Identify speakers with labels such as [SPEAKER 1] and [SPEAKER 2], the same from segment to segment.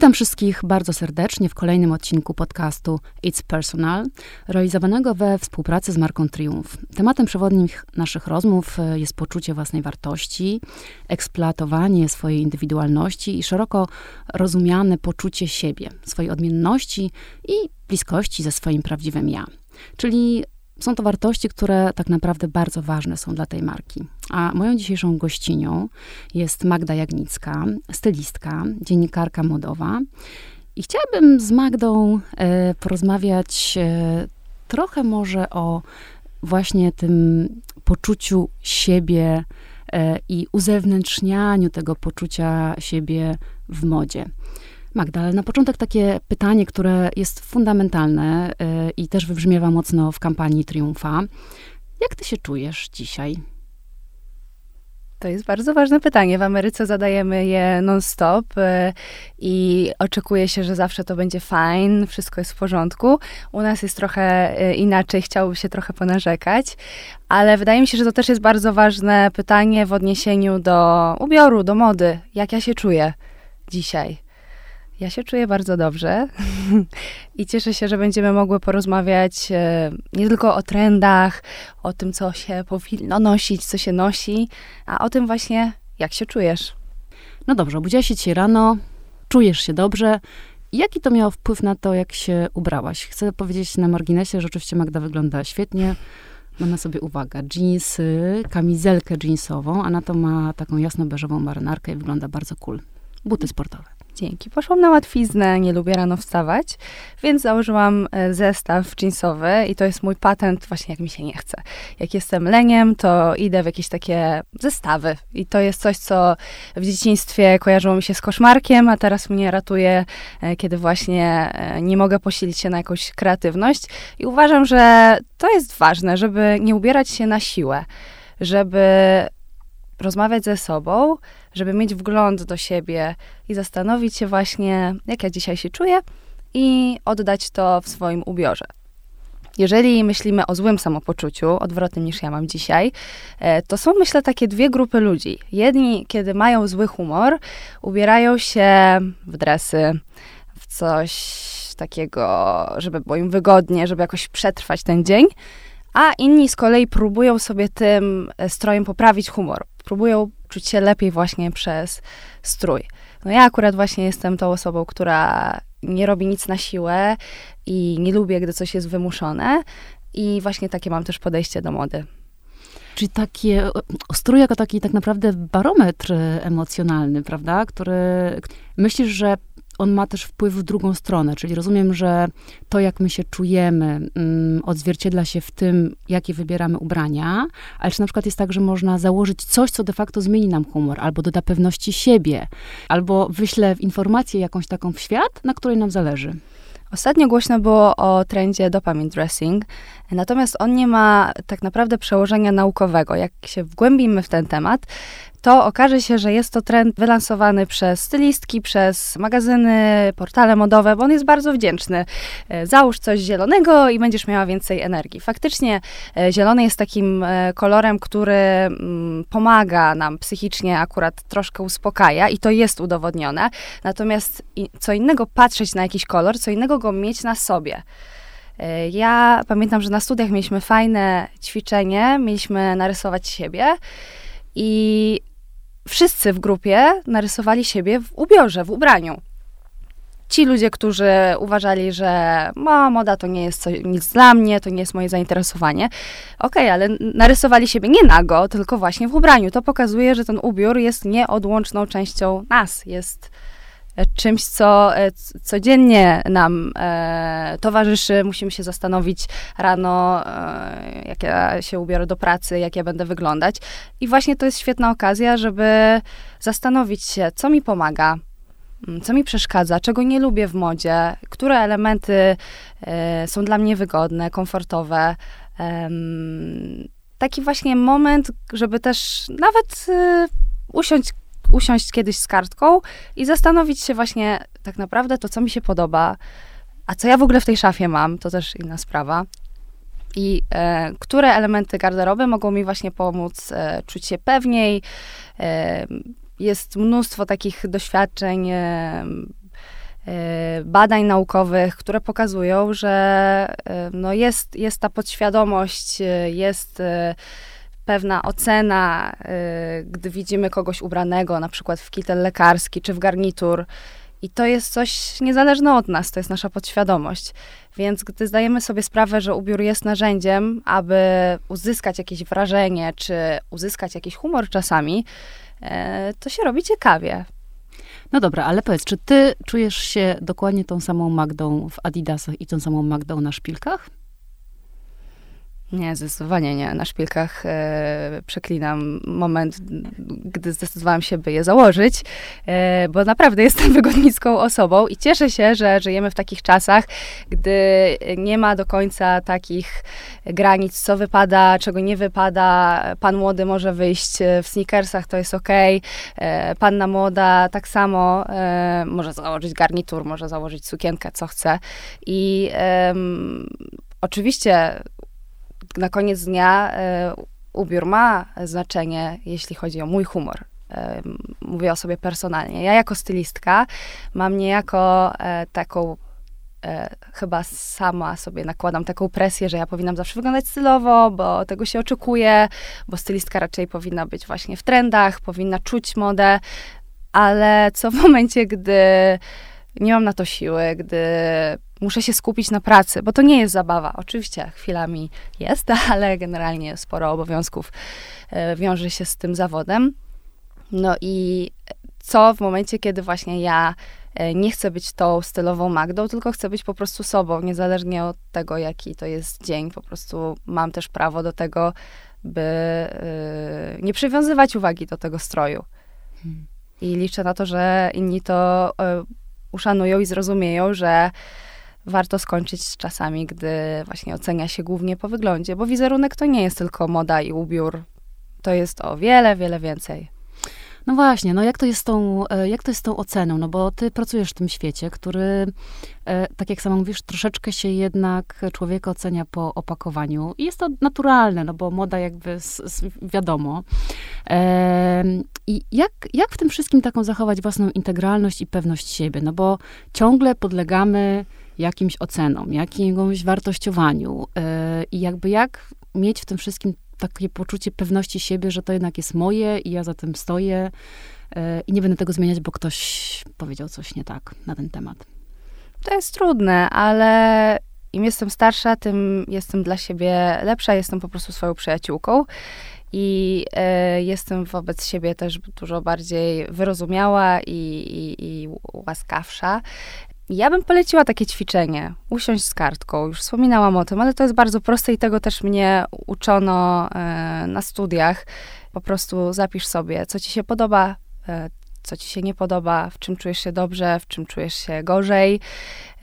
[SPEAKER 1] Witam wszystkich bardzo serdecznie w kolejnym odcinku podcastu It's Personal, realizowanego we współpracy z marką Triumph. Tematem przewodnim naszych rozmów e, jest poczucie własnej wartości, eksploatowanie swojej indywidualności i szeroko rozumiane poczucie siebie, swojej odmienności i bliskości ze swoim prawdziwym ja. Czyli są to wartości, które tak naprawdę bardzo ważne są dla tej marki. A moją dzisiejszą gościnią jest Magda Jagnicka, stylistka, dziennikarka modowa. I chciałabym z Magdą e, porozmawiać e, trochę może o właśnie tym poczuciu siebie e, i uzewnętrznianiu tego poczucia siebie w modzie. Magda, ale na początek takie pytanie, które jest fundamentalne yy, i też wybrzmiewa mocno w kampanii Triumfa. Jak ty się czujesz dzisiaj?
[SPEAKER 2] To jest bardzo ważne pytanie. W Ameryce zadajemy je non-stop y, i oczekuje się, że zawsze to będzie fajne, wszystko jest w porządku. U nas jest trochę y, inaczej, chciałoby się trochę ponarzekać, ale wydaje mi się, że to też jest bardzo ważne pytanie w odniesieniu do ubioru, do mody. Jak ja się czuję dzisiaj? Ja się czuję bardzo dobrze i cieszę się, że będziemy mogły porozmawiać e, nie tylko o trendach, o tym, co się powinno nosić, co się nosi, a o tym właśnie, jak się czujesz.
[SPEAKER 1] No dobrze, obudziłaś się dzisiaj rano, czujesz się dobrze. Jaki to miało wpływ na to, jak się ubrałaś? Chcę powiedzieć na marginesie, że oczywiście Magda wygląda świetnie. Ma na sobie, uwaga, jeansy, kamizelkę jeansową, a na to ma taką jasno-beżową marynarkę i wygląda bardzo cool. Buty sportowe.
[SPEAKER 2] Dzięki. Poszłam na łatwiznę, nie lubię rano wstawać, więc założyłam e, zestaw jeansowy i to jest mój patent właśnie jak mi się nie chce. Jak jestem leniem, to idę w jakieś takie zestawy i to jest coś, co w dzieciństwie kojarzyło mi się z koszmarkiem, a teraz mnie ratuje, e, kiedy właśnie e, nie mogę posilić się na jakąś kreatywność i uważam, że to jest ważne, żeby nie ubierać się na siłę, żeby rozmawiać ze sobą, żeby mieć wgląd do siebie i zastanowić się właśnie, jak ja dzisiaj się czuję i oddać to w swoim ubiorze. Jeżeli myślimy o złym samopoczuciu, odwrotnym niż ja mam dzisiaj, e, to są myślę takie dwie grupy ludzi. Jedni, kiedy mają zły humor, ubierają się w dresy, w coś takiego, żeby było im wygodnie, żeby jakoś przetrwać ten dzień, a inni z kolei próbują sobie tym e, strojem poprawić humor. Próbują czuć się lepiej właśnie przez strój. No ja akurat właśnie jestem tą osobą, która nie robi nic na siłę i nie lubię, gdy coś jest wymuszone. I właśnie takie mam też podejście do mody.
[SPEAKER 1] Czyli takie, strój jako taki tak naprawdę barometr emocjonalny, prawda? Który myślisz, że on ma też wpływ w drugą stronę, czyli rozumiem, że to, jak my się czujemy, um, odzwierciedla się w tym, jakie wybieramy ubrania, ale czy na przykład jest tak, że można założyć coś, co de facto zmieni nam humor, albo doda pewności siebie, albo wyśle informację jakąś taką w świat, na której nam zależy.
[SPEAKER 2] Ostatnio głośno było o trendzie dopamine dressing, natomiast on nie ma tak naprawdę przełożenia naukowego. Jak się wgłębimy w ten temat, to okaże się, że jest to trend wylansowany przez stylistki, przez magazyny, portale modowe, bo on jest bardzo wdzięczny. E, załóż coś zielonego i będziesz miała więcej energii. Faktycznie e, zielony jest takim e, kolorem, który mm, pomaga nam psychicznie, akurat troszkę uspokaja i to jest udowodnione. Natomiast co innego patrzeć na jakiś kolor, co innego go mieć na sobie. Ja pamiętam, że na studiach mieliśmy fajne ćwiczenie, mieliśmy narysować siebie i wszyscy w grupie narysowali siebie w ubiorze, w ubraniu. Ci ludzie, którzy uważali, że ma, moda to nie jest co, nic dla mnie, to nie jest moje zainteresowanie. Okej, okay, ale narysowali siebie nie nago, tylko właśnie w ubraniu. To pokazuje, że ten ubiór jest nieodłączną częścią nas, jest czymś, co e, codziennie nam e, towarzyszy. Musimy się zastanowić rano, e, jak ja się ubiorę do pracy, jak ja będę wyglądać. I właśnie to jest świetna okazja, żeby zastanowić się, co mi pomaga, mm, co mi przeszkadza, czego nie lubię w modzie, które elementy e, są dla mnie wygodne, komfortowe. taki właśnie moment, żeby też nawet e, usiąść usiąść kiedyś z kartką i zastanowić się właśnie tak naprawdę to, co mi się podoba, a co ja w ogóle w tej szafie mam, to też inna sprawa. I e, które elementy garderoby mogą mi właśnie pomóc e, czuć się pewniej. E, jest mnóstwo takich doświadczeń, e, badań naukowych, które pokazują, że no jest, jest ta podświadomość, jest pewna ocena, gdy widzimy kogoś ubranego, na przykład w kitel lekarski czy w garnitur, i to jest coś niezależne od nas, to jest nasza podświadomość. Więc gdy zdajemy sobie sprawę, że ubiór jest narzędziem, aby uzyskać jakieś wrażenie, czy uzyskać jakiś humor czasami, e, to się robi ciekawie.
[SPEAKER 1] No dobra, ale powiedz, czy ty czujesz się dokładnie tą samą Magdą w Adidasach i tą samą Magdą na szpilkach?
[SPEAKER 2] Nie, zdecydowanie nie. Na szpilkach e, przeklinam moment, gdy zdecydowałam się, by je założyć, e, bo naprawdę jestem wygodnicką osobą i cieszę się, że żyjemy w takich czasach, gdy nie ma do końca takich granic, co wypada, czego nie wypada. Pan młody może wyjść w sneakersach, to jest ok. E, panna młoda tak samo e, może założyć garnitur, może założyć sukienkę, co chce. I oczywiście na koniec dnia e, ubiór ma znaczenie, jeśli chodzi o mój humor. E, mówię o sobie personalnie. Ja jako stylistka mam niejako e, taką chyba sama sobie nakładam taką presję, że ja powinnam zawsze wyglądać stylowo, bo tego się oczekuje, bo stylistka raczej powinna być właśnie w trendach, powinna czuć modę, ale co w momencie, gdy nie mam na to siły, gdy muszę się skupić na pracy, bo to nie jest zabawa. Oczywiście chwilami jest, ale generalnie sporo obowiązków e, wiąże się z tym zawodem. No i co w momencie, kiedy właśnie ja e, nie chcę być tą stylową Magdą, tylko chcę być po prostu sobą, niezależnie od tego, jaki to jest dzień. Po prostu mam też prawo do tego, by e, nie przywiązywać uwagi do tego stroju. Hmm. I liczę na to, że inni to uszanują i zrozumieją, że warto skończyć z czasami, gdy właśnie ocenia się głównie po wyglądzie, bo wizerunek to nie jest tylko moda i ubiór. To jest o wiele, wiele więcej.
[SPEAKER 1] No właśnie, no jak to jest z tą, e, jak to jest tą oceną? No bo ty pracujesz w tym świecie, który, e, tak jak sama mówisz, troszeczkę się jednak człowieka ocenia po opakowaniu. I jest to naturalne, no bo moda jakby z, z, wiadomo. I jak, jak w tym wszystkim taką zachować własną integralność i pewność siebie? No bo ciągle podlegamy jakimś ocenom, jakimś wartościowaniu. E, I jakby jak mieć w tym wszystkim takie poczucie pewności siebie, że to jednak jest moje i ja za tym stoję e, i nie będę tego zmieniać, bo ktoś powiedział coś nie tak na ten temat.
[SPEAKER 2] To jest trudne, ale im jestem starsza, tym jestem dla siebie lepsza, jestem po prostu swoją przyjaciółką i e, jestem wobec siebie też dużo bardziej wyrozumiała i, i, i łaskawsza. Ja bym poleciła takie ćwiczenie. Usiąść z kartką. Już wspominałam o tym, ale to jest bardzo proste i tego też mnie uczono e, na studiach. Po prostu zapisz sobie, co ci się podoba, e, co ci się nie podoba, w czym czujesz się dobrze, w czym czujesz się gorzej.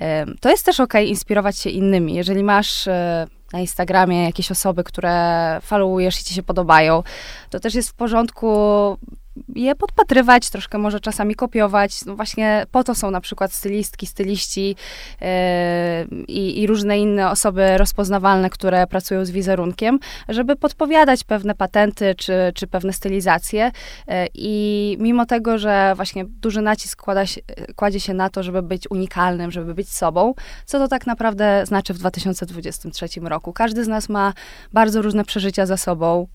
[SPEAKER 2] E, to jest też ok, inspirować się innymi. Jeżeli masz na Instagramie jakieś osoby, które followujesz i ci się podobają, to też jest w porządku je podpatrywać, troszkę może czasami kopiować. No właśnie po to są na przykład stylistki, styliści yy, i różne inne osoby rozpoznawalne, które pracują z wizerunkiem, żeby podpowiadać pewne patenty czy, czy pewne stylizacje. Yy, I mimo tego, że właśnie duży nacisk się, kładzie się na to, żeby być unikalnym, żeby być sobą, co to tak naprawdę znaczy w 2023 roku? Każdy z nas ma bardzo różne przeżycia za sobą,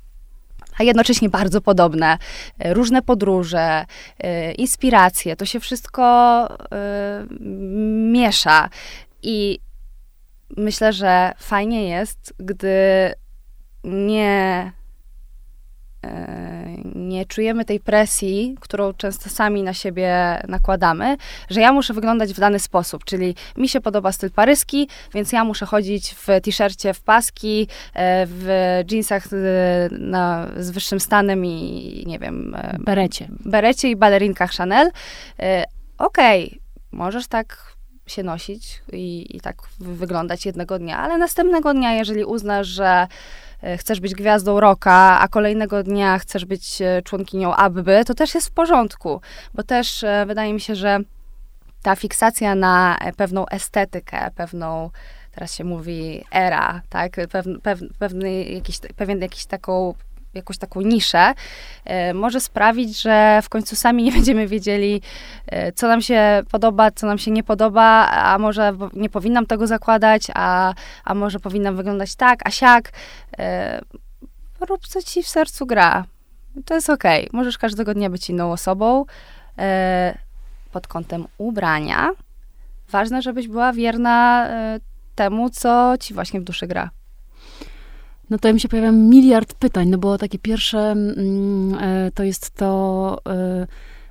[SPEAKER 2] a jednocześnie bardzo podobne. E, różne podróże, e, inspiracje, to się wszystko e, miesza. I myślę, że fajnie jest, gdy nie nie czujemy tej presji, którą często sami na siebie nakładamy, że ja muszę wyglądać w dany sposób, czyli mi się podoba styl paryski, więc ja muszę chodzić w t-shircie w paski, e, w jeansach e, na, z wyższym stanem i nie wiem...
[SPEAKER 1] E, berecie.
[SPEAKER 2] Berecie i balerinkach Chanel. Okej, okay, możesz tak się nosić i, i tak wyglądać jednego dnia, ale następnego dnia, jeżeli uznasz, że E, chcesz być gwiazdą roka, a kolejnego dnia chcesz być e, członkinią ABBY, to też jest w porządku, bo też e, wydaje mi się, że ta fiksacja na pewną estetykę, pewną teraz się mówi era, tak, pewny, pewny jakiś, pewien jakiś taką jakąś taką niszę, e, może sprawić, że w końcu sami nie będziemy wiedzieli, e, co nam się podoba, co nam się nie podoba, a może nie powinnam tego zakładać, a, a może powinnam wyglądać tak, a siak. E, rób, co ci w sercu gra. To jest okej. Okay. Możesz każdego dnia być inną osobą. Pod kątem ubrania ważne, żebyś była wierna temu, co ci właśnie w duszy gra.
[SPEAKER 1] No to mi się pojawia miliard pytań, no bo takie pierwsze mm, e, to jest to e,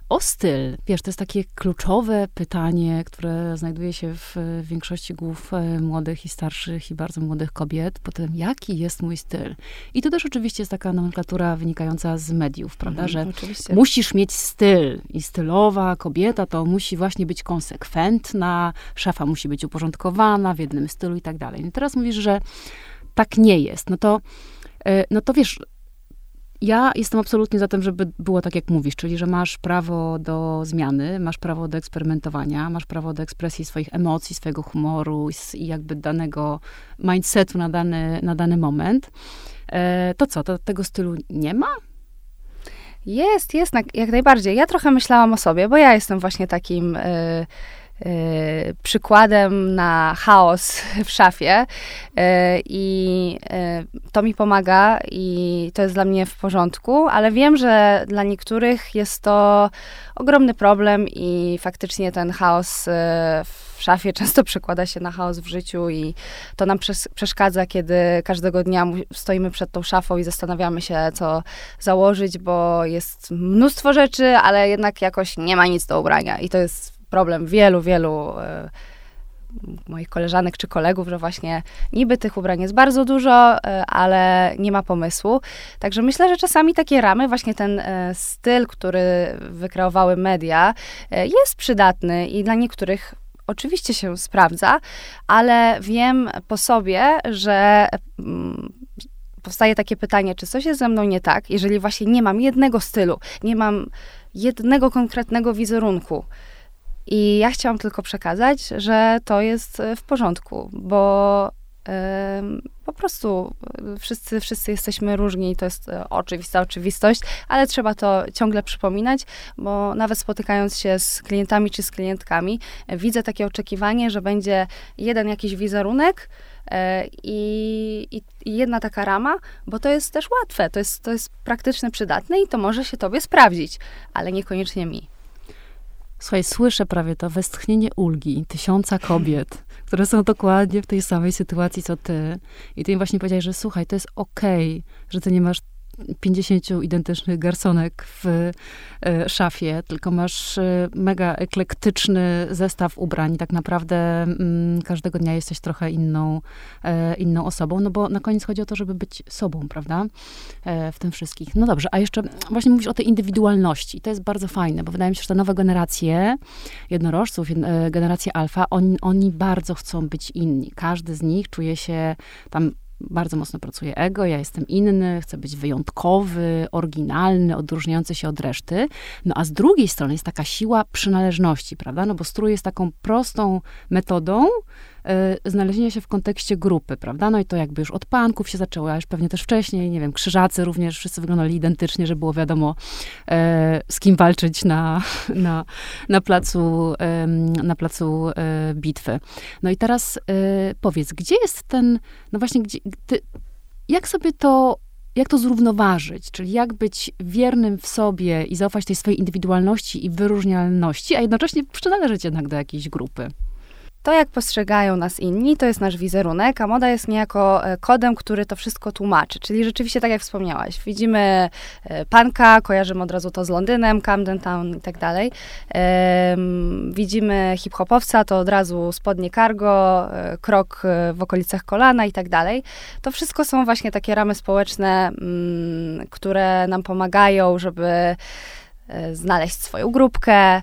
[SPEAKER 1] o styl. Wiesz, to jest takie kluczowe pytanie, które znajduje się w większości głów e, młodych i starszych i bardzo młodych kobiet. Potem, jaki jest mój styl? I to też oczywiście jest taka nomenklatura wynikająca z mediów, prawda, mhm, że oczywiście. musisz mieć styl i stylowa kobieta to musi właśnie być konsekwentna, szafa musi być uporządkowana w jednym stylu i tak dalej. I teraz mówisz, że tak nie jest, no to, e, no to wiesz, ja jestem absolutnie za tym, żeby było tak, jak mówisz, czyli że masz prawo do zmiany, masz prawo do eksperymentowania, masz prawo do ekspresji swoich emocji, swojego humoru i jakby danego mindsetu na dany, na dany moment. E, to co, to tego stylu nie ma?
[SPEAKER 2] Jest, jest, jak najbardziej. Ja trochę myślałam o sobie, bo ja jestem właśnie takim... Y, przykładem na chaos w szafie. Y, i y, to mi pomaga i to jest dla mnie w porządku, ale wiem, że dla niektórych jest to ogromny problem i faktycznie ten chaos w szafie często przekłada się na chaos w życiu i to nam przeszkadza, kiedy każdego dnia stoimy przed tą szafą i zastanawiamy się, co założyć, bo jest mnóstwo rzeczy, ale jednak jakoś nie ma nic do ubrania i to jest problem wielu, wielu e, moich koleżanek czy kolegów, że właśnie niby tych ubrań jest bardzo dużo, e, ale nie ma pomysłu. Także myślę, że czasami takie ramy, właśnie ten e, styl, który wykreowały media, jest przydatny i dla niektórych oczywiście się sprawdza, ale wiem po sobie, że mm, powstaje takie pytanie, czy coś jest ze mną nie tak, jeżeli właśnie nie mam jednego stylu, nie mam jednego konkretnego wizerunku, i ja chciałam tylko przekazać, że to jest e, w porządku, bo po prostu e, wszyscy, wszyscy jesteśmy różni, to jest e, oczywista oczywistość, ale trzeba to ciągle przypominać, bo nawet spotykając się z klientami czy z klientkami, widzę takie oczekiwanie, że będzie jeden jakiś wizerunek, i, i, i, jedna taka rama, bo to jest też łatwe, to jest, to jest praktyczne, przydatne i to może się tobie sprawdzić, ale niekoniecznie mi.
[SPEAKER 1] Słuchaj, słyszę prawie to westchnienie ulgi tysiąca kobiet, które są dokładnie w tej samej sytuacji co ty. I ty im właśnie powiedziałeś, że słuchaj, to jest okej, okay, że ty nie masz 50 identycznych garsonek w e, szafie, tylko masz e, mega eklektyczny zestaw ubrań. Tak naprawdę mm, każdego dnia jesteś trochę inną, e, inną osobą, no bo na koniec chodzi o to, żeby być sobą, prawda? W tym wszystkich. No dobrze, a jeszcze właśnie mówisz o tej indywidualności. To jest bardzo fajne, bo wydaje mi się, że te nowe generacje jednorożców, generacje alfa, oni, oni bardzo chcą być inni. Każdy z nich czuje się tam bardzo mocno pracuje ego, ja jestem inny, chcę być wyjątkowy, oryginalny, odróżniający się od reszty. No a z drugiej strony jest taka siła przynależności, prawda? No bo strój jest taką prostą metodą, znalezienia się w kontekście grupy, prawda? No i to jakby już od panków się zaczęło, a już pewnie też wcześniej, nie wiem, krzyżacy również, wszyscy wyglądali identycznie, żeby było wiadomo, y, z kim walczyć na, na, na placu, na placu bitwy. No i teraz powiedz, gdzie jest ten, no właśnie, gdzie, ty, jak sobie to jak to zrównoważyć, czyli jak być wiernym w sobie i zaufać tej swojej indywidualności i wyróżnialności, a jednocześnie przynależeć jednak do jakiejś grupy.
[SPEAKER 2] To, jak postrzegają nas inni, to jest nasz wizerunek, a moda jest niejako e, kodem, który to wszystko tłumaczy. Czyli rzeczywiście, tak jak wspomniałaś, widzimy e, panka, kojarzymy od razu to z Londynem, Camden Town i tak dalej. Widzimy hip-hopowca, to od razu spodnie cargo, e, krok w okolicach kolana i tak dalej. To wszystko są właśnie takie ramy społeczne, mm, które nam pomagają, żeby znaleźć swoją grupkę, e,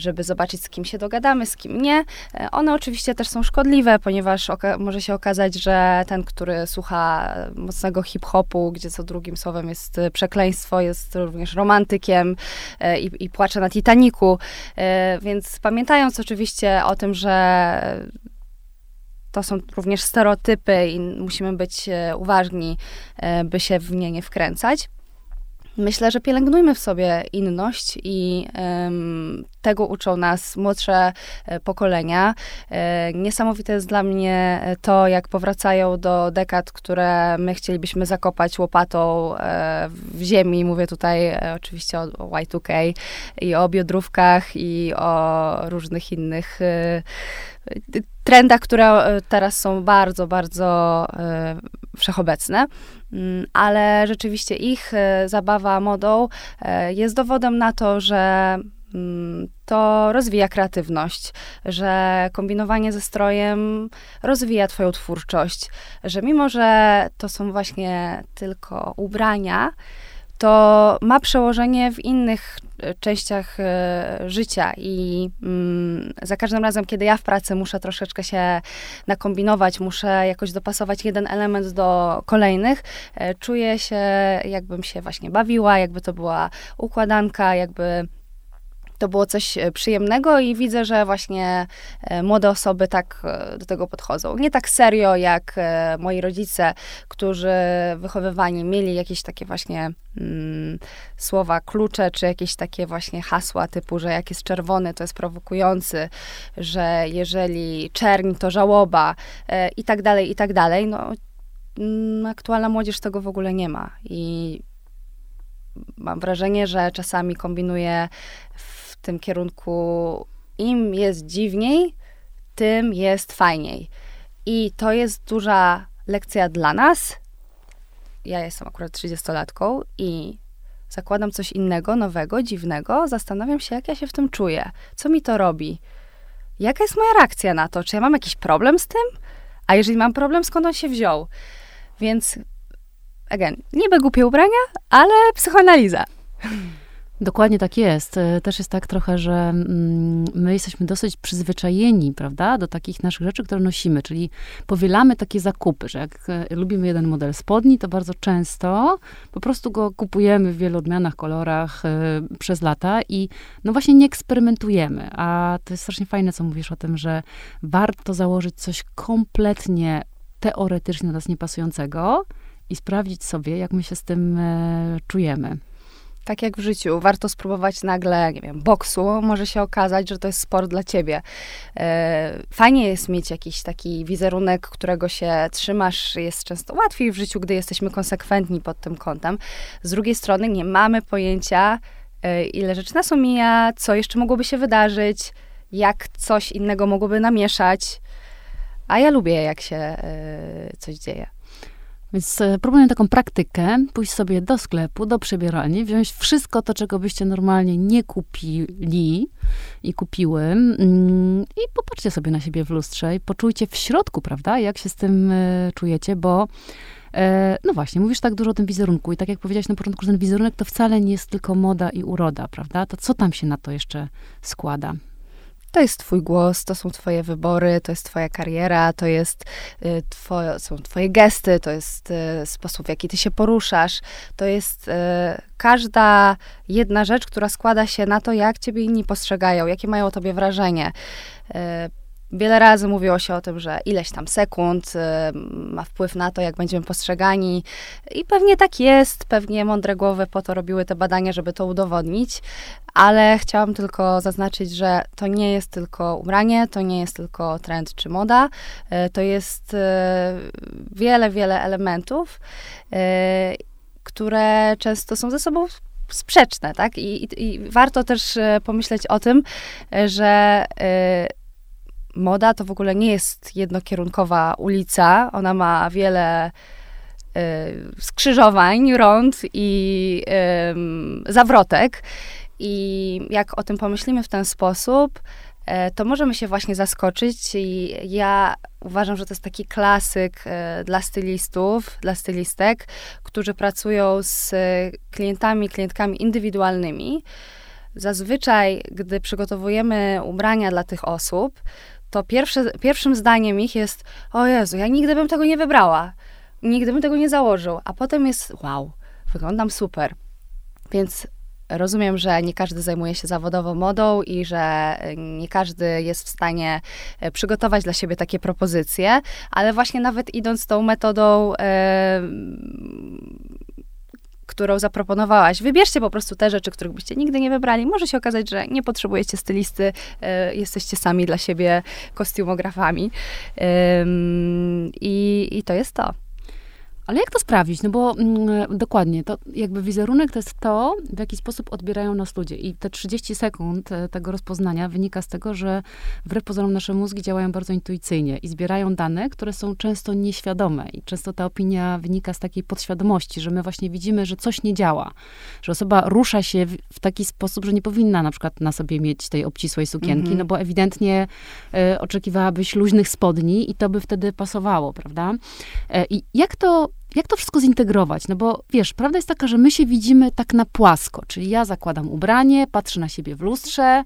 [SPEAKER 2] żeby zobaczyć, z kim się dogadamy, z kim nie. E, one oczywiście też są szkodliwe, ponieważ może się okazać, że ten, który słucha mocnego hip-hopu, gdzie co drugim słowem jest przekleństwo, jest również romantykiem i, i płacze na Titaniku. Więc pamiętając oczywiście o tym, że to są również stereotypy i musimy być e, uważni, e, by się w nie nie wkręcać. Myślę, że pielęgnujmy w sobie inność i um, tego uczą nas młodsze e, pokolenia. E, niesamowite jest dla mnie to, jak powracają do dekad, które my chcielibyśmy zakopać łopatą e, w ziemi. Mówię tutaj e, oczywiście o, o Y2K i o biodrówkach i o różnych innych e, trendach, które e, teraz są bardzo, bardzo e, wszechobecne, mm, ale rzeczywiście ich e, zabawa modą jest dowodem na to, że mm, to rozwija kreatywność, że kombinowanie ze strojem rozwija Twoją twórczość, że mimo, że to są właśnie tylko ubrania, to ma przełożenie w innych e, częściach e, życia i mm, za każdym razem, kiedy ja w pracy muszę troszeczkę się nakombinować, muszę jakoś dopasować jeden element do kolejnych, e, czuję się, jakbym się właśnie bawiła, jakby to była układanka, jakby to było coś e, przyjemnego i widzę, że właśnie e, młode osoby tak e, do tego podchodzą. Nie tak serio jak moi rodzice, którzy wychowywani mieli jakieś takie właśnie mm, słowa klucze, czy jakieś takie właśnie hasła typu, że jak jest czerwony, to jest prowokujący, że jeżeli czerń, to żałoba i tak dalej, i tak dalej. No, mm, aktualna młodzież tego w ogóle nie ma i mam wrażenie, że czasami kombinuje tym kierunku im jest dziwniej, tym jest fajniej. I to jest duża lekcja dla nas. Ja jestem akurat 30-latką i zakładam coś innego, nowego, dziwnego. Zastanawiam się, jak ja się w tym czuję. Co mi to robi? Jaka jest moja reakcja na to? Czy ja mam jakiś problem z tym? A jeżeli mam problem, skąd on się wziął? Więc, again, niby głupie ubrania, ale psychoanaliza.
[SPEAKER 1] Dokładnie tak jest. E, też jest tak trochę, że mm, my jesteśmy dosyć przyzwyczajeni, prawda, do takich naszych rzeczy, które nosimy, czyli powielamy takie zakupy, że jak e, lubimy jeden model spodni, to bardzo często po prostu go kupujemy w wielu odmianach, kolorach e, przez lata i no właśnie nie eksperymentujemy. A to jest strasznie fajne, co mówisz o tym, że warto założyć coś kompletnie teoretycznie do nas niepasującego i sprawdzić sobie, jak my się z tym czujemy
[SPEAKER 2] tak jak w życiu, warto spróbować nagle, nie wiem, boksu, może się okazać, że to jest sport dla ciebie. E, fajnie jest mieć jakiś taki wizerunek, którego się trzymasz, jest często łatwiej w życiu, gdy jesteśmy konsekwentni pod tym kątem. Z drugiej strony nie mamy pojęcia, e, ile rzeczy nas omija, co jeszcze mogłoby się wydarzyć, jak coś innego mogłoby namieszać. A ja lubię, jak się e, coś dzieje.
[SPEAKER 1] Więc e, proponuję taką praktykę, pójść sobie do sklepu, do przebieralni, wziąć wszystko to, czego byście normalnie nie kupili i kupiły mm, i popatrzcie sobie na siebie w lustrze i poczujcie w środku, prawda, jak się z tym e, czujecie, bo e, no właśnie, mówisz tak dużo o tym wizerunku i tak jak powiedziałaś na początku, że ten wizerunek to wcale nie jest tylko moda i uroda, prawda? To co tam się na to jeszcze składa?
[SPEAKER 2] To jest twój głos, to są twoje wybory, to jest twoja kariera, to jest y, twoje, są twoje gesty, to jest y, sposób, w jaki ty się poruszasz, to jest y, każda jedna rzecz, która składa się na to, jak ciebie inni postrzegają, jakie mają o tobie wrażenie. Wiele razy mówiło się o tym, że ileś tam sekund y, ma wpływ na to, jak będziemy postrzegani. I pewnie tak jest, pewnie mądre głowy po to robiły te badania, żeby to udowodnić, ale chciałam tylko zaznaczyć, że to nie jest tylko ubranie, to nie jest tylko trend czy moda, y, to jest y, wiele, wiele elementów, które często są ze sobą sprzeczne, tak? I, i, i warto też pomyśleć o tym, że moda to w ogóle nie jest jednokierunkowa ulica. Ona ma wiele y, skrzyżowań, rond i y, zawrotek. I jak o tym pomyślimy w ten sposób, y, to możemy się właśnie zaskoczyć. I ja uważam, że to jest taki klasyk y, dla stylistów, dla stylistek, którzy pracują z klientami, klientkami indywidualnymi. Zazwyczaj, gdy przygotowujemy ubrania dla tych osób, to pierwsze, pierwszym zdaniem ich jest: O Jezu, ja nigdy bym tego nie wybrała, nigdy bym tego nie założył. A potem jest: Wow, wyglądam super. Więc rozumiem, że nie każdy zajmuje się zawodowo modą i że nie każdy jest w stanie przygotować dla siebie takie propozycje, ale właśnie nawet idąc tą metodą którą zaproponowałaś. Wybierzcie po prostu te rzeczy, których byście nigdy nie wybrali. Może się okazać, że nie potrzebujecie stylisty, e, jesteście sami dla siebie kostiumografami. I, I to jest to.
[SPEAKER 1] Ale jak to sprawdzić? No bo mm, dokładnie, to jakby wizerunek to jest to, w jaki sposób odbierają nas ludzie. I te 30 sekund e, tego rozpoznania wynika z tego, że wbrew pozorom nasze mózgi działają bardzo intuicyjnie i zbierają dane, które są często nieświadome. I często ta opinia wynika z takiej podświadomości, że my właśnie widzimy, że coś nie działa. Że osoba rusza się w, w taki sposób, że nie powinna na przykład na sobie mieć tej obcisłej sukienki, mm -hmm. no bo ewidentnie e, oczekiwałabyś luźnych spodni i to by wtedy pasowało, prawda? E, I jak to jak to wszystko zintegrować? No bo wiesz, prawda jest taka, że my się widzimy tak na płasko, czyli ja zakładam ubranie, patrzę na siebie w lustrze,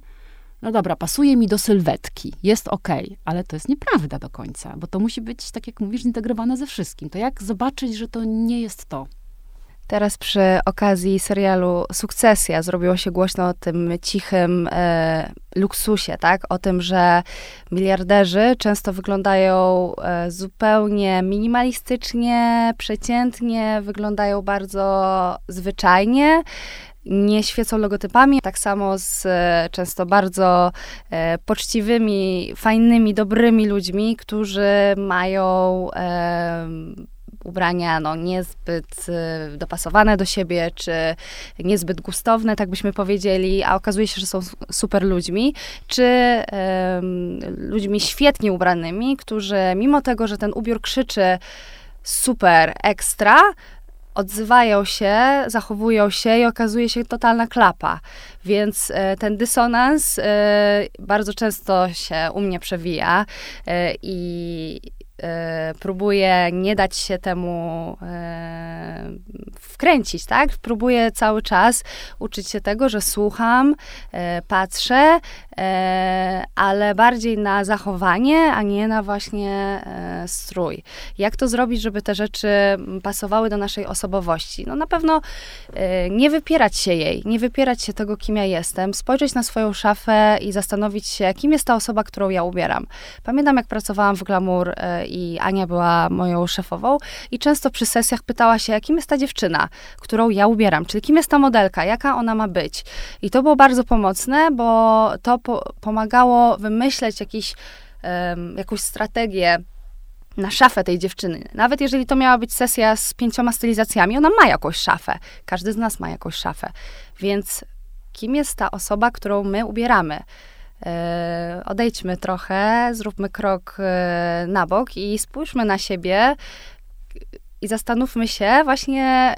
[SPEAKER 1] no dobra, pasuje mi do sylwetki, jest ok, ale to jest nieprawda do końca, bo to musi być, tak jak mówisz, zintegrowane ze wszystkim. To jak zobaczyć, że to nie jest to?
[SPEAKER 2] Teraz przy okazji serialu Sukcesja zrobiło się głośno o tym cichym e, luksusie, tak? O tym, że miliarderzy często wyglądają e, zupełnie minimalistycznie, przeciętnie, wyglądają bardzo zwyczajnie nie świecą logotypami. Tak samo z e, często bardzo e, poczciwymi, fajnymi, dobrymi ludźmi, którzy mają e, ubrania no, niezbyt y, dopasowane do siebie, czy niezbyt gustowne, tak byśmy powiedzieli, a okazuje się, że są super ludźmi, czy um, ludźmi świetnie ubranymi, którzy mimo tego, że ten ubiór krzyczy super, ekstra, odzywają się, zachowują się i okazuje się totalna klapa. Więc e, ten dysonans e, bardzo często się u mnie przewija e, i próbuję nie dać się temu e, wkręcić, tak? Próbuję cały czas uczyć się tego, że słucham, e, patrzę, e, ale bardziej na zachowanie, a nie na właśnie e, strój. Jak to zrobić, żeby te rzeczy pasowały do naszej osobowości? No na pewno e, nie wypierać się jej, nie wypierać się tego, kim ja jestem, spojrzeć na swoją szafę i zastanowić się, kim jest ta osoba, którą ja ubieram. Pamiętam, jak pracowałam w Glamour e, i Ania była moją szefową i często przy sesjach pytała się, kim jest ta dziewczyna, którą ja ubieram, czyli kim jest ta modelka, jaka ona ma być. I to było bardzo pomocne, bo to po pomagało wymyśleć jakiś, um, jakąś strategię na szafę tej dziewczyny. Nawet jeżeli to miała być sesja z pięcioma stylizacjami, ona ma jakąś szafę. Każdy z nas ma jakąś szafę. Więc kim jest ta osoba, którą my ubieramy? E, odejdźmy trochę, zróbmy krok e, na bok i spójrzmy na siebie i zastanówmy się właśnie,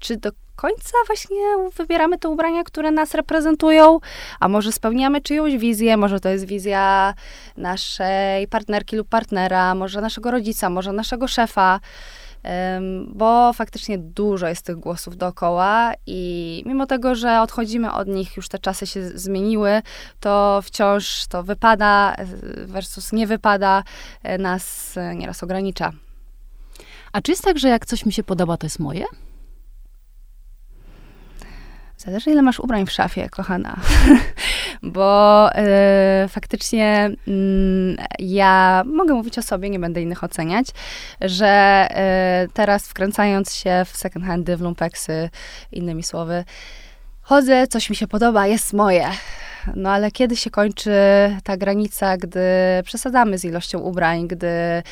[SPEAKER 2] czy do końca właśnie wybieramy te ubrania, które nas reprezentują, a może spełniamy czyjąś wizję, może to jest wizja naszej partnerki lub partnera, może naszego rodzica, może naszego szefa bo faktycznie dużo jest tych głosów dookoła i mimo tego, że odchodzimy od nich, już te czasy się zmieniły, to wciąż to wypada versus nie wypada, e, nas e, nieraz ogranicza.
[SPEAKER 1] A czy jest tak, że jak coś mi się podoba, to jest moje?
[SPEAKER 2] Zależy, ile masz ubrań w szafie, kochana. Bo y, faktycznie y, ja mogę mówić o sobie, nie będę innych oceniać, że y, teraz wkręcając się w second handy, w lumpeksy, innymi słowy, chodzę, coś mi się podoba, jest moje. No ale kiedy się kończy ta granica, gdy przesadzamy z ilością ubrań, gdy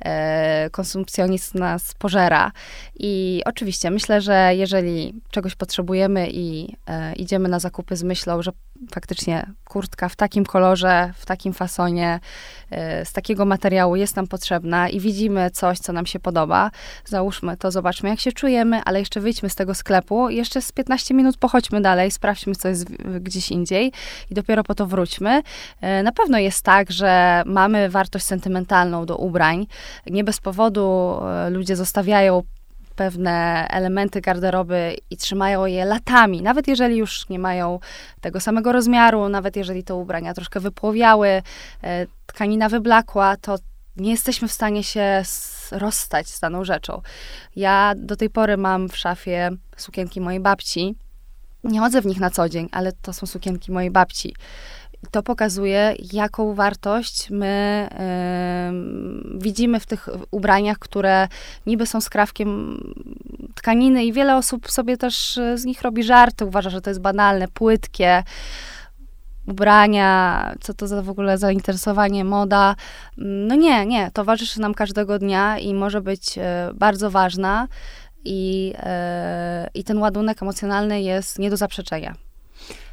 [SPEAKER 2] e, konsumpcjonizm nas pożera? I oczywiście myślę, że jeżeli czegoś potrzebujemy i e, idziemy na zakupy z myślą, że faktycznie kurtka w takim kolorze, w takim fasonie, e, z takiego materiału jest nam potrzebna i widzimy coś, co nam się podoba, załóżmy to, zobaczmy, jak się czujemy, ale jeszcze wyjdźmy z tego sklepu, jeszcze z 15 minut pochodźmy dalej, sprawdźmy, co jest gdzieś indziej i dopiero po to wróćmy. E, na pewno jest tak, że mamy wartość sentymentalną do ubrań. Nie bez powodu e, ludzie zostawiają pewne elementy garderoby i trzymają je latami, nawet jeżeli już nie mają tego samego rozmiaru, nawet jeżeli te ubrania troszkę wypłowiały, e, tkanina wyblakła, to nie jesteśmy w stanie się rozstać z daną rzeczą. Ja do tej pory mam w szafie sukienki mojej babci, nie chodzę w nich na co dzień, ale to są sukienki mojej babci. To pokazuje, jaką wartość my y, widzimy w tych ubraniach, które niby są skrawkiem tkaniny i wiele osób sobie też z nich robi żarty, uważa, że to jest banalne, płytkie ubrania, co to za w ogóle zainteresowanie, moda. No nie, nie, towarzyszy nam każdego dnia i może być e, bardzo ważna i, e, i ten ładunek emocjonalny jest nie do zaprzeczenia.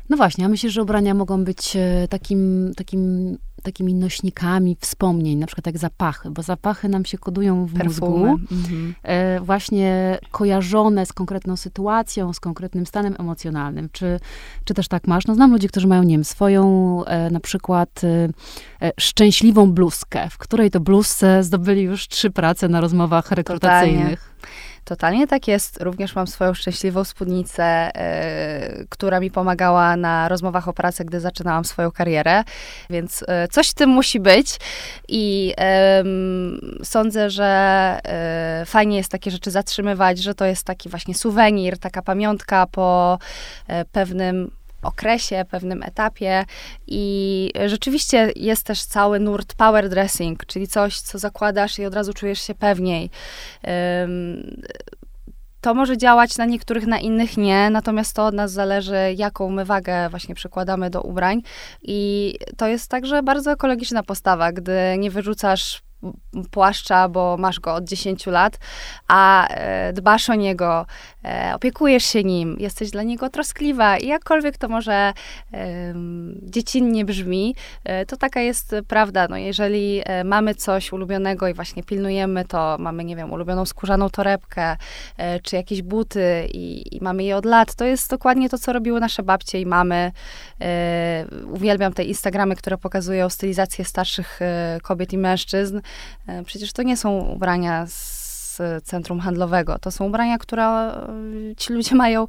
[SPEAKER 1] No właśnie, ja myślę, że ubrania mogą być e, takim, takim, takimi nośnikami wspomnień, na przykład jak zapachy, bo zapachy nam się kodują w Perfumy. mózgu, mhm. e, właśnie kojarzone z konkretną sytuacją, z konkretnym stanem emocjonalnym. Czy, czy też tak masz? No znam ludzi, którzy mają, nie wiem, swoją e, na przykład e, e szczęśliwą bluzkę, w której to bluzce zdobyli już trzy prace na rozmowach rekrutacyjnych.
[SPEAKER 2] Totalnie. Totalnie tak jest. Również mam swoją szczęśliwą spódnicę, e, która mi pomagała na rozmowach o pracy, gdy zaczynałam swoją karierę, więc e, coś w tym musi być i sądzę, że e, fajnie jest takie rzeczy zatrzymywać, że to jest taki właśnie suwenir, taka pamiątka po pewnym okresie, pewnym etapie i rzeczywiście jest też cały nurt power dressing, czyli coś, co zakładasz i od razu czujesz się pewniej. To może działać na niektórych, na innych nie, natomiast to od nas zależy, jaką my wagę właśnie przykładamy do ubrań. I to jest także bardzo ekologiczna postawa, gdy nie wyrzucasz płaszcza, bo masz go od 10 lat, a e, dbasz o niego, e, opiekujesz się nim, jesteś dla niego troskliwa i jakkolwiek to może dziecinnie brzmi, e, to taka jest prawda. No, jeżeli mamy coś ulubionego i właśnie pilnujemy to, mamy, nie wiem, ulubioną skórzaną torebkę, czy jakieś buty i, i mamy je od lat, to jest dokładnie to, co robiły nasze babcie i mamy. Uwielbiam te Instagramy, które pokazują stylizację starszych kobiet i mężczyzn, przecież to nie są ubrania z centrum handlowego. To są ubrania, które e, ci ludzie mają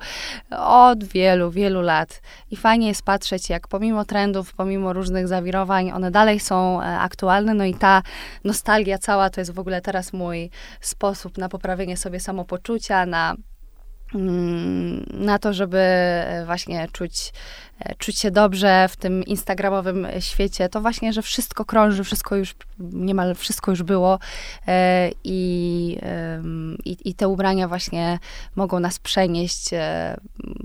[SPEAKER 2] od wielu, wielu lat. I fajnie jest patrzeć, jak pomimo trendów, pomimo różnych zawirowań, one dalej są e, aktualne. No i ta nostalgia cała to jest w ogóle teraz mój sposób na poprawienie sobie samopoczucia, na mm, na to, żeby właśnie czuć E, czuć się dobrze w tym instagramowym świecie, to właśnie, że wszystko krąży, wszystko już, niemal wszystko już było e, i, i, i te ubrania właśnie mogą nas przenieść e,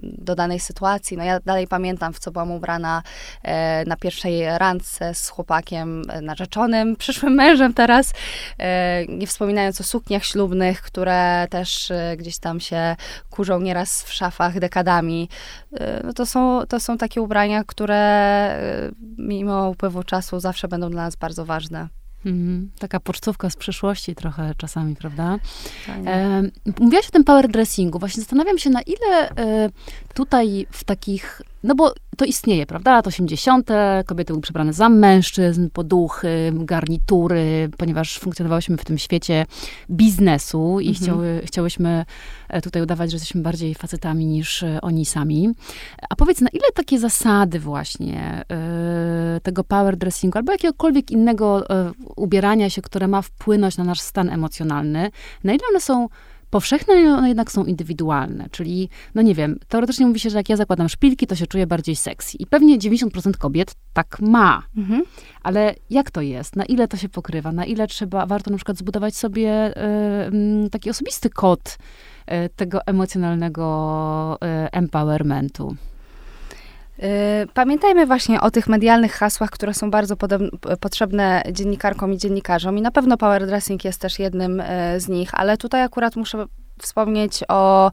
[SPEAKER 2] do danej sytuacji. No ja dalej pamiętam, w co byłam ubrana na pierwszej randce z chłopakiem narzeczonym, przyszłym mężem teraz, nie wspominając o sukniach ślubnych, które też gdzieś tam się kurzą nieraz w szafach dekadami. No to są, to są takie ubrania, które y, mimo upływu czasu zawsze będą dla nas bardzo ważne.
[SPEAKER 1] Mhm. Taka pocztówka z przeszłości trochę czasami, prawda? E, mówiłaś o tym power dressingu. Właśnie zastanawiam się, na ile e, tutaj w takich no bo to istnieje, prawda? Lat 80. kobiety były przebrane za mężczyzn, poduchy, garnitury, ponieważ funkcjonowałyśmy w tym świecie biznesu i mhm. chciały, chciałyśmy e, tutaj udawać, że jesteśmy bardziej facetami niż e, oni sami. A powiedz, na ile takie zasady właśnie y, tego power dressingu albo jakiegokolwiek innego y, ubierania się, które ma wpłynąć na nasz stan emocjonalny, na ile one są powszechne, one jednak są indywidualne. Czyli, no nie wiem, teoretycznie mówi się, że jak ja zakładam szpilki, to się czuję bardziej sexy. I pewnie 90% kobiet tak ma. Mhm. Ale jak to jest? Na ile to się pokrywa? Na ile trzeba, warto na przykład zbudować sobie y, taki osobisty kod y, tego emocjonalnego y, empowermentu?
[SPEAKER 2] Y, pamiętajmy właśnie o tych medialnych hasłach, które są bardzo potrzebne dziennikarkom i dziennikarzom i na pewno power dressing jest też jednym y, z nich, ale tutaj akurat muszę wspomnieć o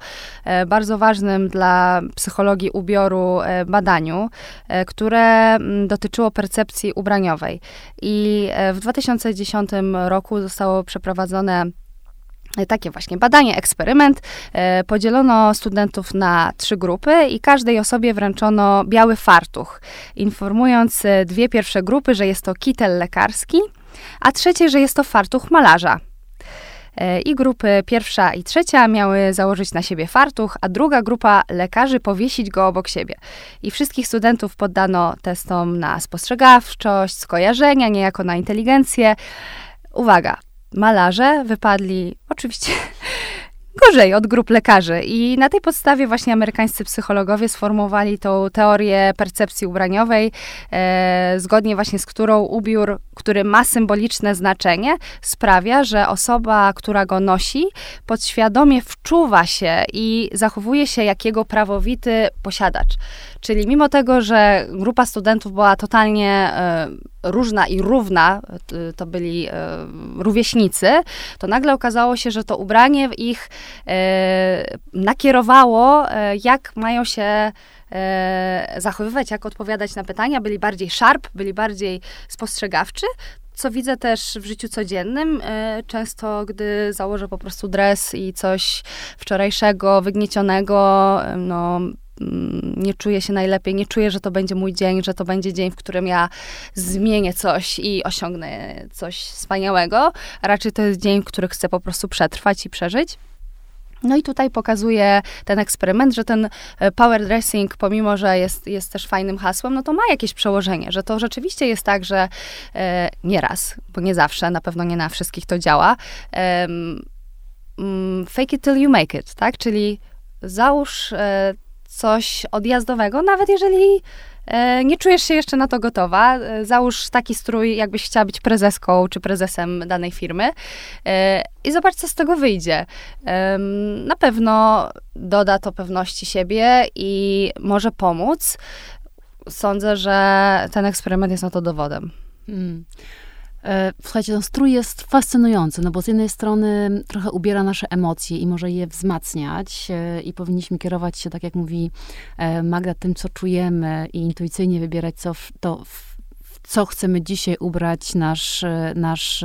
[SPEAKER 2] y, bardzo ważnym dla psychologii ubioru badaniu, które mm, dotyczyło percepcji ubraniowej. I w 2010 roku zostało przeprowadzone takie właśnie badanie, eksperyment. E, podzielono studentów na trzy grupy i każdej osobie wręczono biały fartuch, informując e, dwie pierwsze grupy, że jest to kitel lekarski, a trzecie, że jest to fartuch malarza. E, I grupy pierwsza i trzecia miały założyć na siebie fartuch, a druga grupa lekarzy powiesić go obok siebie. I wszystkich studentów poddano testom na spostrzegawczość, skojarzenia, niejako na inteligencję. Uwaga, malarze wypadli oczywiście gorzej od grup lekarzy. I na tej podstawie właśnie amerykańscy psychologowie sformułowali tą teorię percepcji ubraniowej, e, zgodnie właśnie z którą ubiór, który ma symboliczne znaczenie, sprawia, że osoba, która go nosi, podświadomie wczuwa się i zachowuje się jak jego prawowity posiadacz. Czyli mimo tego, że grupa studentów była totalnie e, różna i równa, to byli e, rówieśnicy, to nagle okazało się, że to ubranie ich e, nakierowało, jak mają się zachowywać, jak odpowiadać na pytania. Byli bardziej sharp, byli bardziej spostrzegawczy, co widzę też w życiu codziennym. Często, gdy założę po prostu dres i coś wczorajszego, wygniecionego, no, nie czuję się najlepiej, nie czuję, że to będzie mój dzień, że to będzie dzień, w którym ja zmienię coś i osiągnę coś wspaniałego. Raczej to jest dzień, który chcę po prostu przetrwać i przeżyć. No i tutaj pokazuje ten eksperyment, że ten e, power dressing, pomimo że jest, jest też fajnym hasłem, no to ma jakieś przełożenie, że to rzeczywiście jest tak, że e, nieraz, bo nie zawsze, na pewno nie na wszystkich to działa, e, fake it till you make it, tak? Czyli załóż e, coś odjazdowego, nawet jeżeli e, nie czujesz się jeszcze na to gotowa. E, załóż taki strój, jakbyś chciała być prezeską czy prezesem danej firmy e, i zobacz, co z tego wyjdzie. Na pewno doda to pewności siebie i może pomóc. Sądzę, że ten eksperyment jest na to dowodem. Hmm.
[SPEAKER 1] E, słuchajcie, ten strój jest fascynujący, no bo z jednej strony trochę ubiera nasze emocje i może je wzmacniać e, i powinniśmy kierować się, tak jak mówi e, Magda, tym, co czujemy i intuicyjnie wybierać co to co chcemy dzisiaj ubrać, nasz, nasz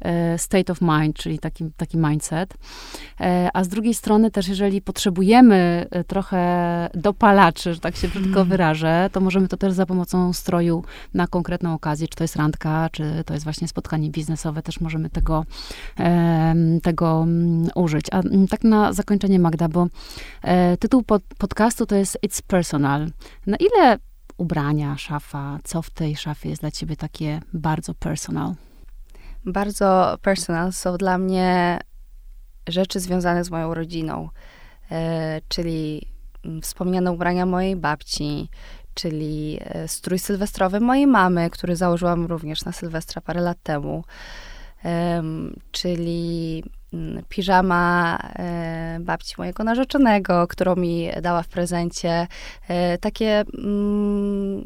[SPEAKER 1] e, state of mind, czyli taki, taki mindset. E, a z drugiej strony też, jeżeli potrzebujemy e, trochę dopalaczy, że tak się brzydko mm. wyrażę, to możemy to też za pomocą stroju na konkretną okazję, czy to jest randka, czy to jest właśnie spotkanie biznesowe, też możemy tego, tego mm, użyć. A mm, tak na zakończenie Magda, bo tytuł pod, podcastu to jest It's Personal. Na ile ubrania, szafa, co w tej szafie jest dla ciebie takie bardzo personal?
[SPEAKER 2] Bardzo personal są dla mnie rzeczy związane z moją rodziną, e, czyli mm, wspomniane ubrania mojej babci, czyli e, strój sylwestrowy mojej mamy, który założyłam również na Sylwestra parę lat temu, e, czyli piżama e, babci mojego narzeczonego, którą mi dała w prezencie. E, takie, mm,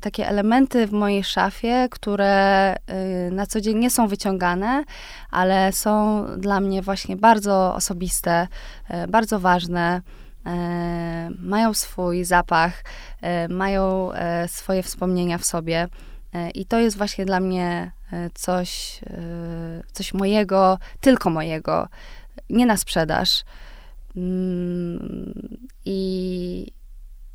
[SPEAKER 2] takie elementy w mojej szafie, które e, na co dzień nie są wyciągane, ale są dla mnie właśnie bardzo osobiste, bardzo ważne. Mają swój zapach, mają swoje wspomnienia w sobie. I to jest właśnie dla mnie E, coś, e, coś mojego, tylko mojego, nie na sprzedaż. Mm, I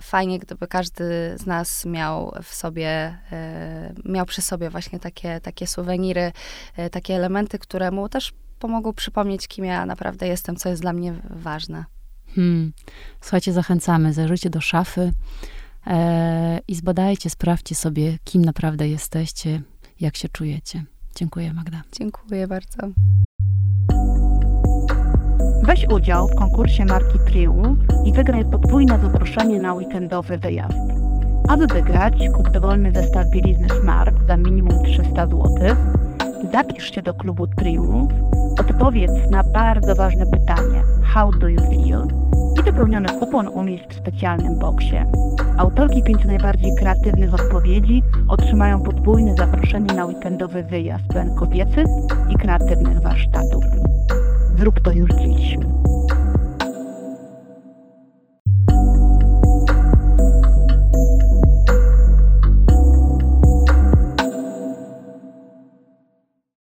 [SPEAKER 2] fajnie, gdyby każdy z nas miał w sobie, e, miał przy sobie właśnie takie, takie suweniry, takie elementy, które mu też pomogą przypomnieć, kim ja naprawdę jestem, co jest dla mnie ważne. Hmm.
[SPEAKER 1] Słuchajcie, zachęcamy, zajrzyjcie do szafy e, i zbadajcie, sprawdźcie sobie, kim naprawdę jesteście, jak się czujecie. Dziękuję, Magda.
[SPEAKER 2] Dziękuję bardzo.
[SPEAKER 3] Weź udział w konkursie marki Triumph i wygraj podwójne zaproszenie na weekendowy wyjazd. Aby wygrać, kup dowolny zestaw bielizny Smart za minimum 300 zł, zapisz się do klubu Triumph, odpowiedz na bardzo ważne pytanie How do you feel? i wypełniony kupon umieść w specjalnym boksie. Autorki pięciu najbardziej kreatywnych odpowiedzi otrzymają podwójne zaproszenie na weekendowy wyjazd pełen kobiecych i kreatywnych warsztatów. Zrób to już dziś.